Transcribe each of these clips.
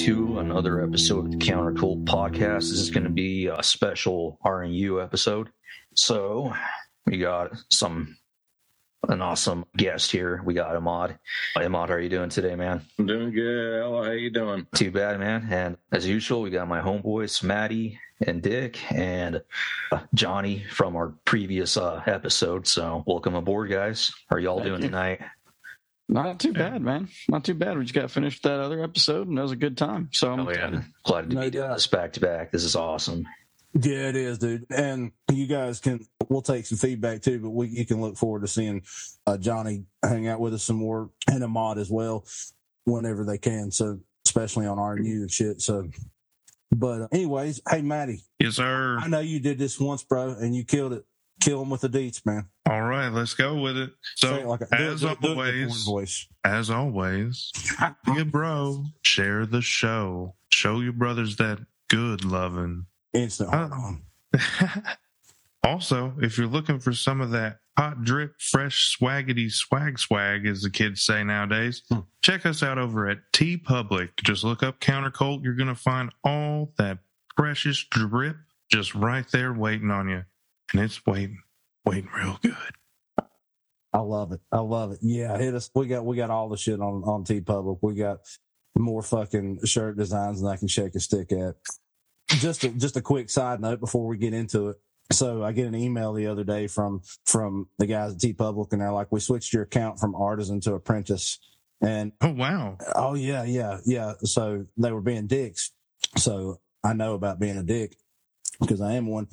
Welcome to another episode of the Counter Cult Podcast. This is going to be a special RNU episode. So we got some an awesome guest here. We got Emad. Emad, how are you doing today, man? I'm doing good. Hello, how you doing? Too bad, man. And as usual, we got my homeboys, Maddie and Dick, and uh, Johnny from our previous uh, episode. So welcome aboard, guys. How are y'all Thank doing you. tonight? Not too bad, man. Not too bad. We just got finished that other episode, and that was a good time. So I'm Oh yeah, glad to No be doing this back to back. This is awesome. Yeah, it is, dude. And you guys can, we'll take some feedback too, but we, you can look forward to seeing uh, Johnny hang out with us some more and Emad as well whenever they can. So, especially on RNU and shit. So, but, uh, anyways, hey, Maddie, Yes, sir. I know you did this once, bro, and you killed it. Kill him with the deets, man. All right, let's go with it. Say it So, like a, as do it- do it in always, porn voice. as always, you bro, share the show. Show your brothers that good loving. Instant. Uh, on. also, if you're looking for some of that hot drip, fresh swaggity swag swag, as the kids say nowadays, Hmm. check us out over at TeePublic. Just look up Countercult. You're gonna find all that precious drip just right there waiting on you, and it's waiting, waiting real good. I love it. I love it. Yeah, hit us. We got we got all the shit on on TeePublic. We got more fucking shirt designs than I can shake a stick at. Just a, just a quick side note before we get into it. So I get an email the other day from from the guys at TeePublic, and they're like, "We switched your account from artisan to apprentice." And Oh wow! oh yeah, yeah, yeah. So they were being dicks. So I know about being a dick because I am one.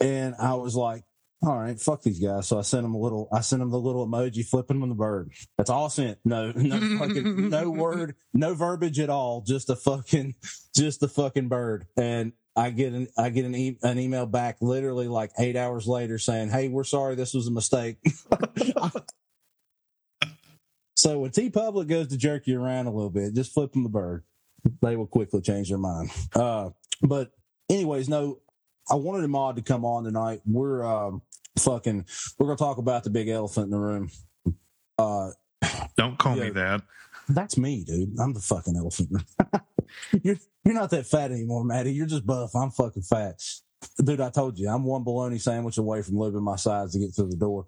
And I was like, all right, fuck these guys. So I sent them a little, I sent them the little emoji flipping them the bird. That's all I sent. No, no fucking, no word, no verbiage at all. Just a fucking, just a fucking bird. And I get an, I get an, e- an email back literally like eight hours later saying, Hey, we're sorry. This was a mistake. so when TeePublic goes to jerk you around a little bit, just flip them the bird. They will quickly change their mind. Uh, but anyways, no, I wanted Emad to come on tonight. We're um, fucking. We're gonna talk about the big elephant in the room. Uh, Don't call Yeah. me that. that's me, dude. I'm the fucking elephant. you're you're not that fat anymore, Maddie. You're just buff. I'm fucking fat, dude. I told you, I'm one bologna sandwich away from lubing my sides to get through the door.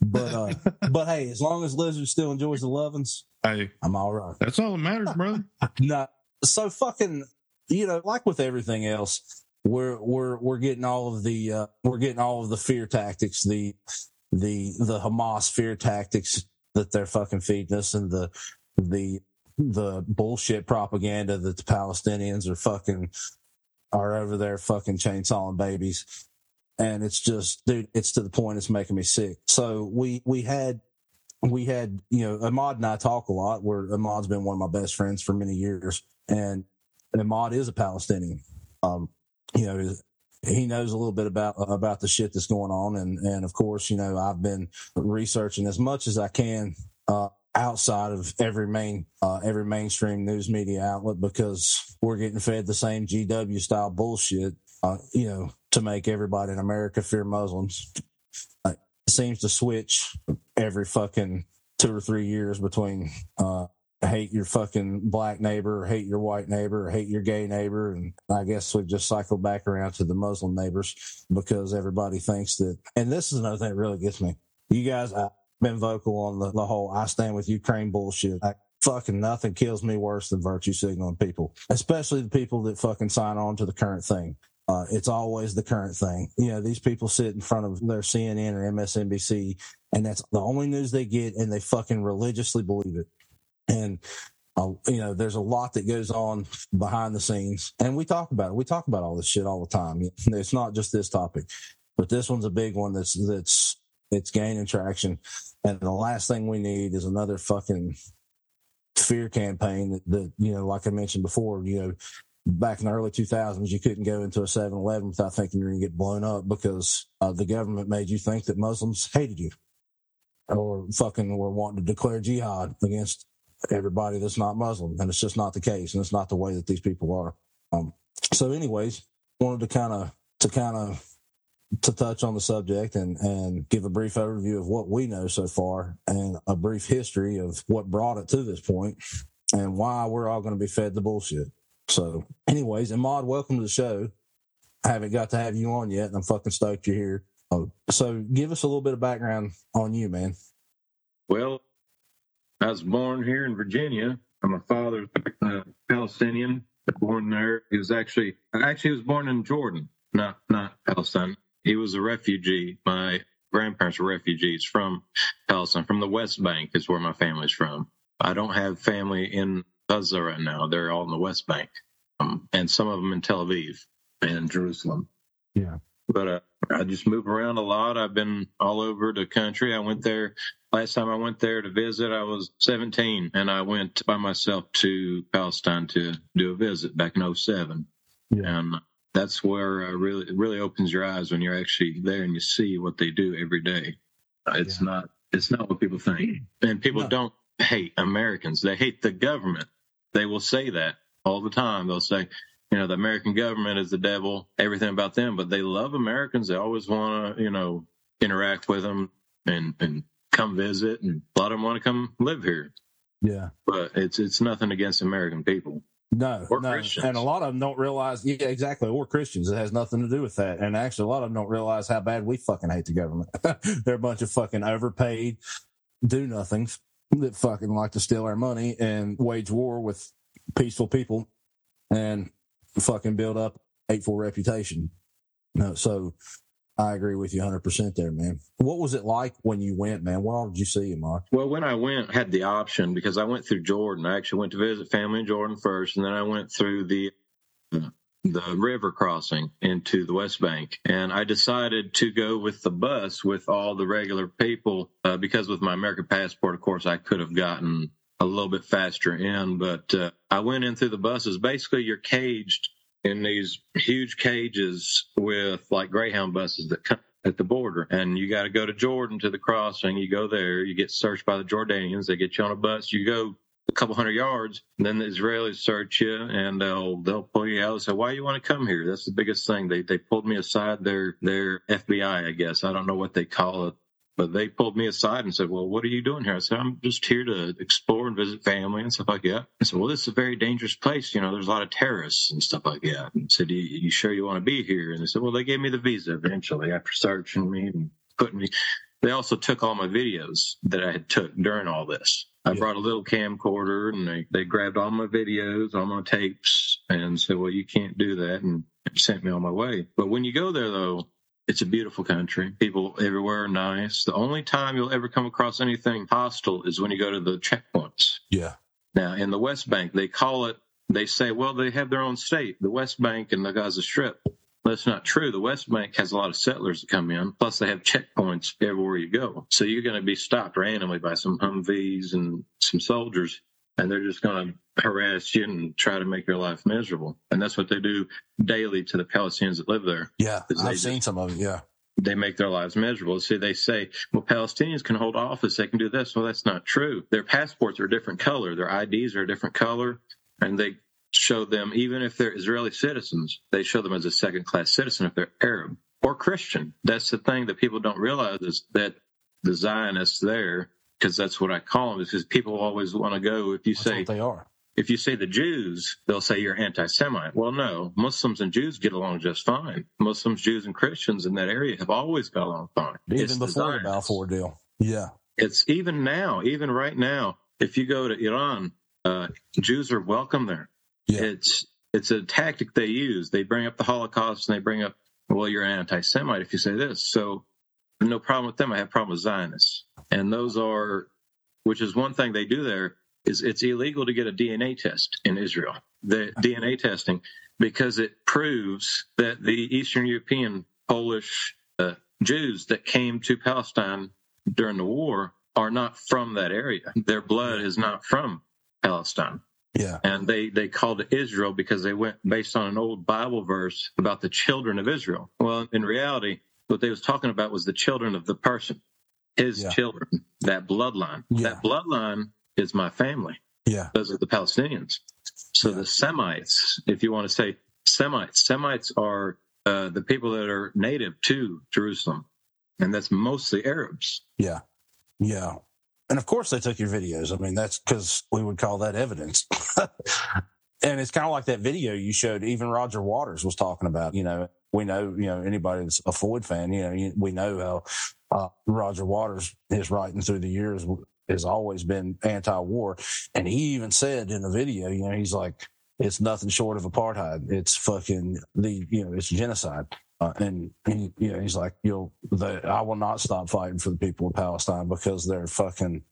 But uh, but hey, as long as Lizard still enjoys the lovins, Hey, I'm all right. that's all that matters, brother. No, so fucking, you know, like with everything else, we're we're we're getting all of the uh, we're getting all of the fear tactics, the the the Hamas fear tactics that they're fucking feeding us, and the the the bullshit propaganda that the Palestinians are fucking are over there fucking chainsawing babies. And it's just, dude, it's to the point it's making me sick. So we we had we had, you know, Emad and I talk a lot. Where Emad's been one of my best friends for many years, and Emad is a Palestinian. Um, you know, he knows a little bit about about the shit that's going on, and and of course, you know, I've been researching as much as I can uh, outside of every main uh, every mainstream news media outlet because we're getting fed the same GW style bullshit. Uh, you know, to make everybody in America fear Muslims. It seems to switch every fucking two or three years between uh hate your fucking black neighbor or hate your white neighbor or hate your gay neighbor and i guess we've just cycled back around to the muslim neighbors because everybody thinks that and this is another thing that really gets me you guys i've been vocal on the, the whole i stand with ukraine bullshit I, fucking nothing kills me worse than virtue signaling people especially the people that fucking sign on to the current thing uh, it's always the current thing. You know, these people sit in front of their CNN or MSNBC, and that's the only news they get, and they fucking religiously believe it. And uh, you know, there's a lot that goes on behind the scenes, and we talk about it. We talk about all this shit all the time. It's not just this topic, but this one's a big one that's that's it's gaining traction. And the last thing we need is another fucking fear campaign that, that you know, like I mentioned before, you know, back in the early 2000s, you couldn't go into a 7 Eleven without thinking you're going to get blown up because uh, the government made you think that Muslims hated you or fucking were wanting to declare jihad against everybody that's not Muslim. And it's just not the case. And it's not the way that these people are. Um, so, anyways, wanted to kind of, to kind of, to touch on the subject and, and give a brief overview of what we know so far and a brief history of what brought it to this point and why we're all going to be fed the bullshit. So, anyways, and Maud, welcome to the show. I haven't got to have you on yet, and I'm fucking stoked you're here. Oh, so give us a little bit of background on you, man. Well, I was born here in Virginia. My father's uh, Palestinian, born there. He was actually actually he was born in Jordan, not not Palestine. He was a refugee. My grandparents were refugees from Palestine, from the West Bank is where my family's from. I don't have family in Gaza right now. They're all in the West Bank, um, and some of them in Tel Aviv and Jerusalem. Yeah. But uh, I just move around a lot. I've been all over the country. I went there last time I went there to visit. I was 17, and I went by myself to Palestine to do a visit back in 07. Yeah. And that's where uh, really it really opens your eyes when you're actually there and you see what they do every day. It's Yeah. not it's not what people think, and people No. don't hate Americans. They hate the government. They will say that all the time. They'll say, you know, the American government is the devil, everything about them, but they love Americans. They always want to, you know, interact with them and and come visit, and a lot of them want to come live here. Yeah. But it's it's nothing against American people. No, Or no. Christians. And a lot of them don't realize, yeah, exactly. Or Christians. It has nothing to do with that. And actually, a lot of them don't realize how bad we fucking hate the government. They're a bunch of fucking overpaid do nothings that fucking like to steal our money and wage war with peaceful people and fucking build up hateful reputation. No, so I agree with you 100% there, man. What was it like when you went, man? What did you see, Mark? Well, when I went, I had the option because I went through Jordan. I actually went to visit family in Jordan first, and then I went through the the river crossing into the West Bank. And I decided to go with the bus with all the regular people uh, because with my American passport, of course, I could have gotten a little bit faster in, but uh, I went in through the buses. Basically, you're caged in these huge cages with like Greyhound buses that come at the border. And you got to go to Jordan to the crossing. You go there, you get searched by the Jordanians. They get you on a bus. You go a couple hundred yards, and then the Israelis search you and they'll they'll pull you out and say, "Why you want to come here?" That's the biggest thing. They they pulled me aside. Their their FBI, I guess. I don't know what they call it. But they pulled me aside and said, "Well, what are you doing here?" I said, "I'm just here to explore and visit family and stuff like that." I said, "Well, this is a very dangerous place. You know, there's a lot of terrorists and stuff like that." And I said, "You, you sure you want to be here?" And they said, "Well, they gave me the visa eventually after searching me and putting me." They also took all my videos that I had took during all this. I Yeah. brought a little camcorder and they, they grabbed all my videos, all my tapes, and said, "Well, you can't do that," and sent me on my way. But when you go there, though, it's a beautiful country. People everywhere are nice. The only time you'll ever come across anything hostile is when you go to the checkpoints. Yeah. Now, in the West Bank, they call it, they say, well, they have their own state, the West Bank and the Gaza Strip. That's not true. The West Bank has a lot of settlers that come in, plus they have checkpoints everywhere you go. So you're going to be stopped randomly by some Humvees and some soldiers, and they're just going to harass you and try to make your life miserable. And that's what they do daily to the Palestinians that live there Yeah. I've seen some of it. Yeah. they make their lives miserable. See, they say, well, Palestinians can hold office, they can do this. Well, that's not true. Their passports are a different color, their IDs are a different color, and they show them, even if they're Israeli citizens, they show them as a second class citizen if they're Arab or Christian. That's the thing that people don't realize is that the Zionists there, because that's what I call them, is because people always want to go, if you That's say, what they are. if you say the Jews, they'll say you're anti-Semite. Well, no, Muslims and Jews get along just fine. Muslims, Jews, and Christians in that area have always got along fine. Even It's before the Zionists. Balfour deal. Yeah. It's even now, even right now, if you go to Iran, uh, Jews are welcome there. Yeah. It's it's a tactic they use. They bring up the Holocaust and they bring up, well, you're an anti-Semite if you say this. So no problem with them. I have problem with Zionists, and those are, which is one thing they do there is it's illegal to get a DNA test in Israel. The DNA testing because it proves that the Eastern European Polish uh, Jews that came to Palestine during the war are not from that area. Their blood is not from Palestine Yeah. and they they called it Israel because they went based on an old Bible verse about the children of Israel. Well, in reality, what they was talking about was the children of the person, his Yeah. children, that bloodline. Yeah. That bloodline is my family. Yeah. Those are the Palestinians. So Yeah. the Semites, if you want to say Semites, Semites are uh, the people that are native to Jerusalem, and that's mostly Arabs. Yeah. Yeah. and of course they took your videos. I mean, that's because we would call that evidence. and it's kind of like that video you showed. Even Roger Waters was talking about. You know, we know, you know, anybody that's a Floyd fan, you know, we know how uh, Roger Waters, his writing through the years has always been anti-war, and he even said in the video, you know, he's like, it's nothing short of apartheid. It's fucking the, you know, it's genocide. Uh, and, and you know, he's like, you'll, the, I will not stop fighting for the people of Palestine because they're fucking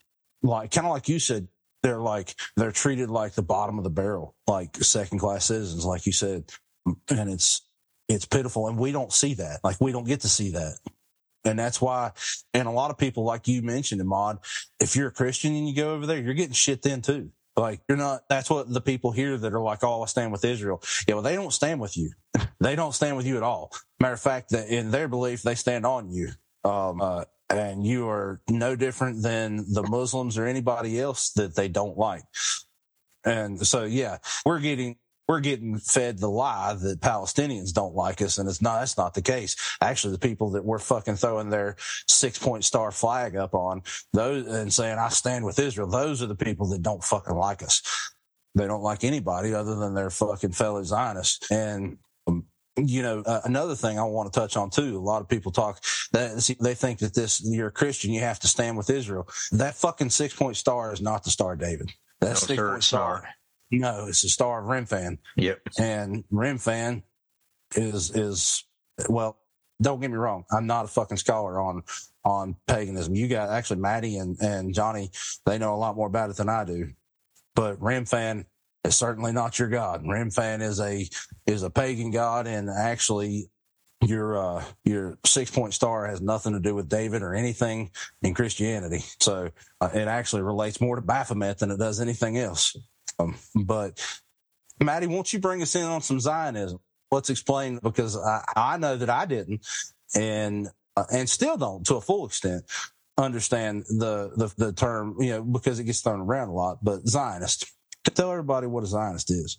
like, kind of like you said, they're like, they're treated like the bottom of the barrel, like second class citizens, like you said. And it's, it's pitiful. And we don't see that. Like we don't get to see that. And that's why, and a lot of people, like you mentioned, Emad, if you're a Christian and you go over there, you're getting shit then too. Like you're not, that's what the people here that are like, oh, I stand with Israel. Yeah, well, they don't stand with you. they don't stand with you at all. Matter of fact, that in their belief, they stand on you. Um, uh, and you are no different than the Muslims or anybody else that they don't like. And so, yeah, we're getting we're getting fed the lie that Palestinians don't like us, and it's not. That's not the case. Actually, the people that we're fucking throwing their six point star flag up on those and saying I stand with Israel, those are the people that don't fucking like us. They don't like anybody other than their fucking fellow Zionists. And um, you know, uh, another thing I want to touch on too. A lot of people talk that see, they think that this you're a Christian, you have to stand with Israel. That fucking six point star is not the Star David. That's no, six point star. star no, it's the Star of Remphan. Yep. And Remphan is is well, don't get me wrong, I'm not a fucking scholar on on paganism. You got actually Maddie and, and Johnny, they know a lot more about it than I do. But Remphan is certainly not your god. Remphan is a is a pagan god and actually your uh your six point star has nothing to do with David or anything in Christianity. So uh, it actually relates more to Baphomet than it does anything else. Um, but Maddie, won't you bring us in on some Zionism? Let's explain because I, I know that I didn't, and uh, and still don't to a full extent understand the, the the term, you know, because it gets thrown around a lot. But Zionist, tell everybody what a Zionist is.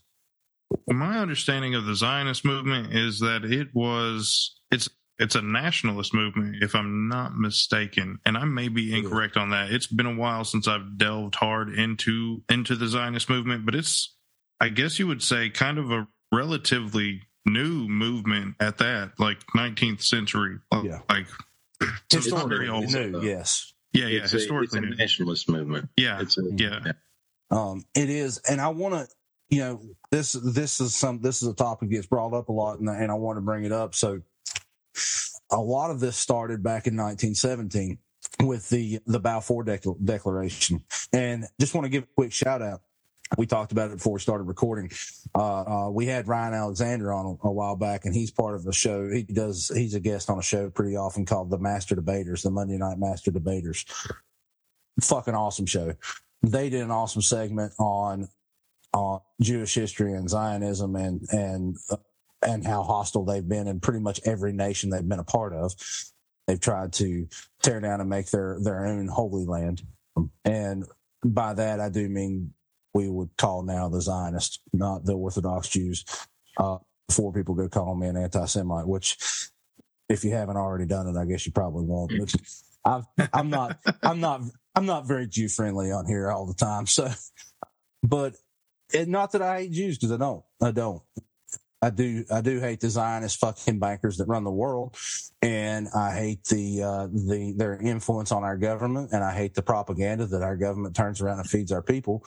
My understanding of the Zionist movement is that it was it's it's a nationalist movement, if I'm not mistaken, and I may be incorrect on that. It's been a while since I've delved hard into into the Zionist movement, but it's, I guess you would say, kind of a relatively new movement at that, like 19th century, yeah. like historically old. New, yes. Yeah, yeah, it's historically a, it's a nationalist movement. Yeah, it's a, yeah. yeah. Um, it is, and I want to, you know, this this is some this is a topic that gets brought up a lot, and, and I want to bring it up. So a lot of this started back in 1917 with the the Balfour Declaration, and just want to give a quick shout out. We talked about it before we started recording. Uh, uh, we had Ryan Alexander on a, a, while back, and he's part of a show. He does. He's a guest on a show pretty often called the Master Debaters, the Monday Night Master Debaters. Fucking awesome show. They did an awesome segment on on Jewish history and Zionism and and uh, and how hostile they've been in pretty much every nation they've been a part of. They've tried to tear down and make their, their own holy land. And by that, I do mean we would call now the Zionists, not the Orthodox Jews. Uh, before people go call me an anti Semite, which if you haven't already done it, I guess you probably won't. i am not, I'm not, I'm not very Jew friendly on here all the time. So, but it, not that I hate Jews because I don't, I don't. I do I do hate the Zionist fucking bankers that run the world, and I hate the uh, the their influence on our government, and I hate the propaganda that our government turns around and feeds our people,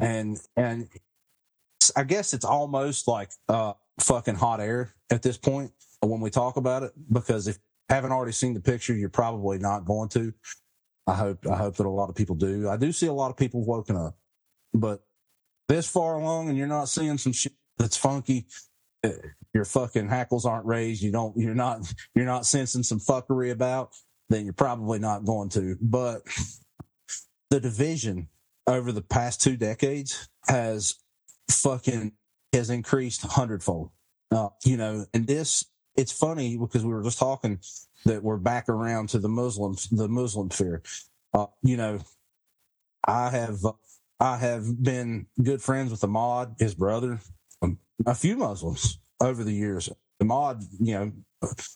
and and I guess it's almost like uh, fucking hot air at this point when we talk about it because if you haven't already seen the picture, you're probably not going to. I hope I hope that a lot of people do. I do see a lot of people woken up, but this far along and you're not seeing some shit that's funky your fucking hackles aren't raised, you don't, you're not, you're not sensing some fuckery about, then you're probably not going to. But the division over the past two decades has fucking has increased hundredfold. Uh, you know, and this it's funny because we were just talking that we're back around to the Muslims, the Muslim fear. Uh, you know, I have I have been good friends with Ahmad, his brother, a few Muslims over the years. Emad, you know,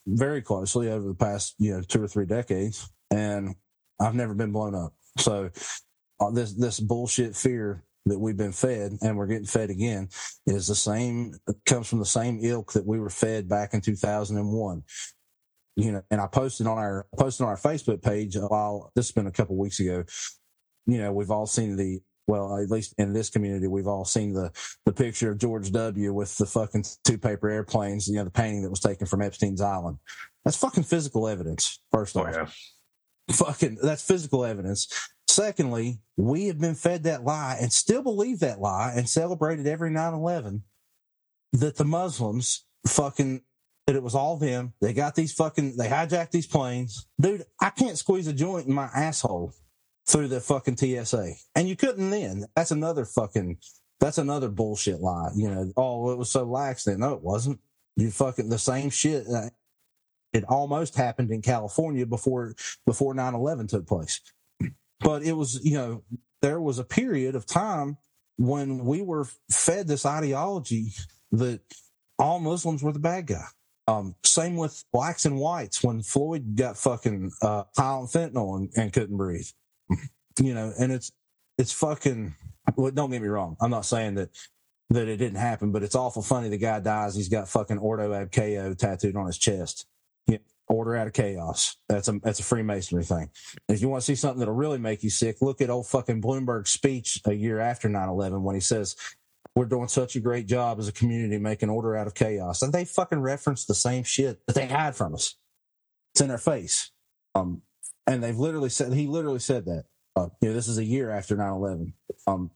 very closely over the past, you know, two or three decades. And I've never been blown up. So uh, this this bullshit fear that we've been fed and we're getting fed again is the same comes from the same ilk that we were fed back in 2001 you know and i posted on our posted on our facebook page a while this has been a couple weeks ago you know we've all seen the well at least in this community we've all seen the the picture of george w with the fucking two paper airplanes you know the painting that was taken from epstein's island that's fucking physical evidence first Oh off yeah. fucking that's physical evidence. Secondly, we have been fed that lie and still believe that lie and celebrated every 9-11 that the Muslims fucking that it was all them. They got these fucking they hijacked these planes. Dude, I can't squeeze a joint in my asshole through the fucking TSA. And you couldn't then. That's another fucking that's another bullshit lie. You know, oh, it was so lax then. No, it wasn't. You fucking the same shit. It almost happened in California before before 9/11 took place. But it was, you know, there was a period of time when we were fed this ideology that all Muslims were the bad guy. Um, same with blacks and whites when Floyd got fucking uh, Tylenol fentanyl and, and couldn't breathe. You know, and it's it's fucking. Well, don't get me wrong. I'm not saying that that it didn't happen, but it's awful funny. The guy dies. He's got fucking Ordo ab Chao tattooed on his chest. Order out of chaos. That's a that's a Freemasonry thing. If you want to see something that'll really make you sick, look at old fucking Bloomberg's speech a year after 9-11 when he says, We're doing such a great job as a community making order out of chaos. And they fucking reference the same shit that they hide from us. It's in their face. Um and they've literally said he literally said that. Uh, you know, this is a year after 9-11. Um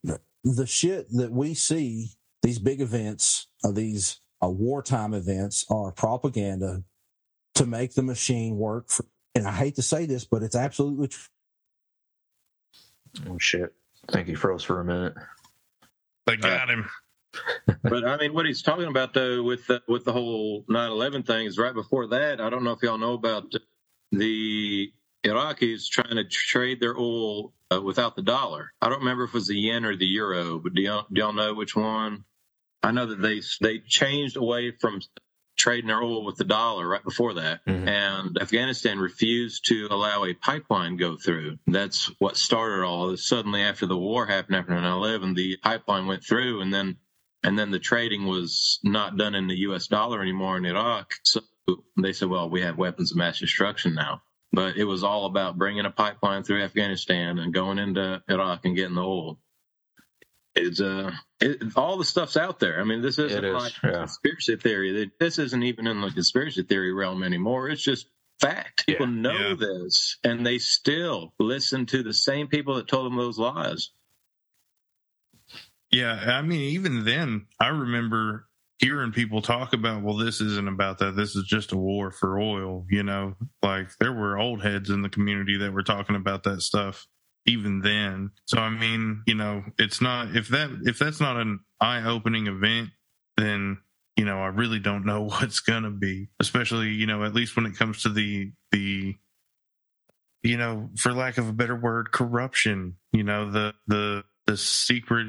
the shit that we see, these big events, uh, these uh, wartime events are propaganda to make the machine work for, and I hate to say this, but it's absolutely true. Oh shit. I think he froze for a minute. They got him. but I mean, what he's talking about though with the, with the whole 9/11 thing is right before that. I don't know if y'all know about the Iraqis trying to trade their oil uh, without the dollar. I don't remember if it was the yen or the euro, but do y'all, do y'all know which one? I know that they they changed away from trading their oil with the dollar right before that, Mhm. and Afghanistan refused to allow a pipeline go through. That's what started all this. Suddenly, after the war happened after 9/11, the pipeline went through, and then and then the trading was not done in the U.S. dollar anymore in Iraq. So they said, "Well, we have weapons of mass destruction now." But it was all about bringing a pipeline through Afghanistan and going into Iraq and getting the oil. It's uh, it, all the stuff's out there. I mean, this isn't is, like yeah. conspiracy theory. This isn't even in the conspiracy theory realm anymore. It's just fact. People Yeah. know Yeah. this, and they still listen to the same people that told them those lies. Yeah, I mean, even then, I remember hearing people talk about, well, this isn't about that. This is just a war for oil. You know, like there were old heads in the community that were talking about that stuff even then. So, I mean, you know, it's not, if that, if that's not an eye opening event, then, you know, I really don't know what's to be, especially, you know, at least when it comes to the, the, you know, for lack of a better word, corruption, you know, the, the, the secret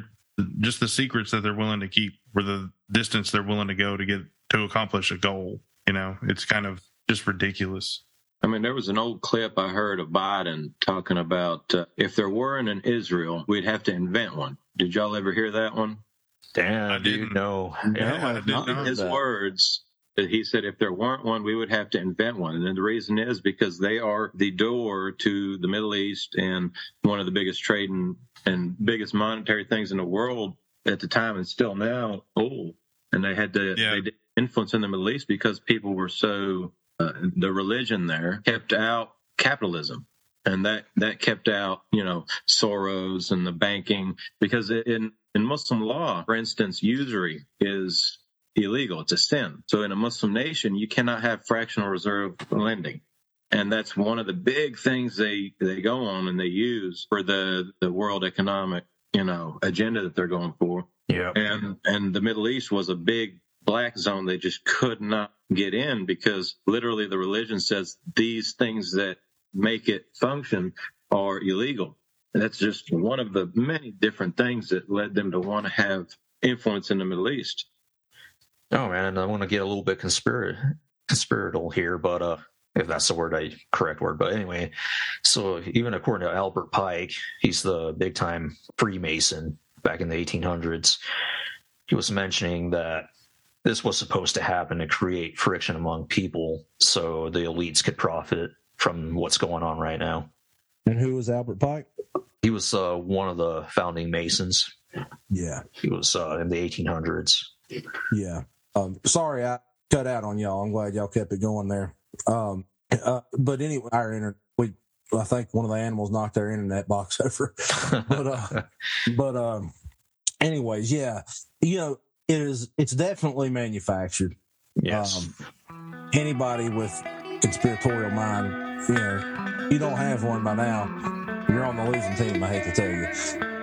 just the secrets that they're willing to keep or the distance they're willing to go to get to accomplish a goal you know it's kind of just ridiculous I mean, there was an old clip I heard of Biden talking about uh, if there weren't an Israel, we'd have to invent one. Did y'all ever hear that one? Damn, I didn't- know. No, Yeah, I I did not not. heard His that. words that he said if there weren't one, we would have to invent one. And the reason is because they are the door to the Middle East and one of the biggest trading and biggest monetary things in the world at the time and still now. Oh, and they had to Yeah. they did influence in the Middle East because people were so uh, the religion there kept out capitalism. And that, that kept out, you know, Soros and the banking because in, in Muslim law, for instance, usury is illegal. It's a sin. So in a Muslim nation, you cannot have fractional reserve lending. And that's one of the big things they, they go on and they use for the, the world economic, you know, agenda that they're going for. Yeah. And, and the Middle East was a big black zone they just could not get in because literally the religion says these things that make it function are illegal. And that's just one of the many different things that led them to want to have influence in the Middle East. Oh man, I want to get a little bit conspiracy conspiratorial here, but uh, if that's the word I correct word. But anyway, so even according to Albert Pike, he's the big time Freemason back in the 1800s. He was mentioning that this was supposed to happen to create friction among people so the elites could profit from what's going on right now. And who was Albert Pike? He was uh, one of the founding Masons. Yeah. He was uh, in the 1800s. Yeah. Um, sorry, I cut out on y'all. I'm glad y'all kept it going there. Um, uh, but anyway, our internet, we, I think one of the animals knocked our internet box over. but, uh, but, um, anyways, yeah, you know, it is, it's definitely manufactured. yes. Um, anybody with conspiratorial mind, you know, you don't have one by now, you're on the losing team. I hate to tell you.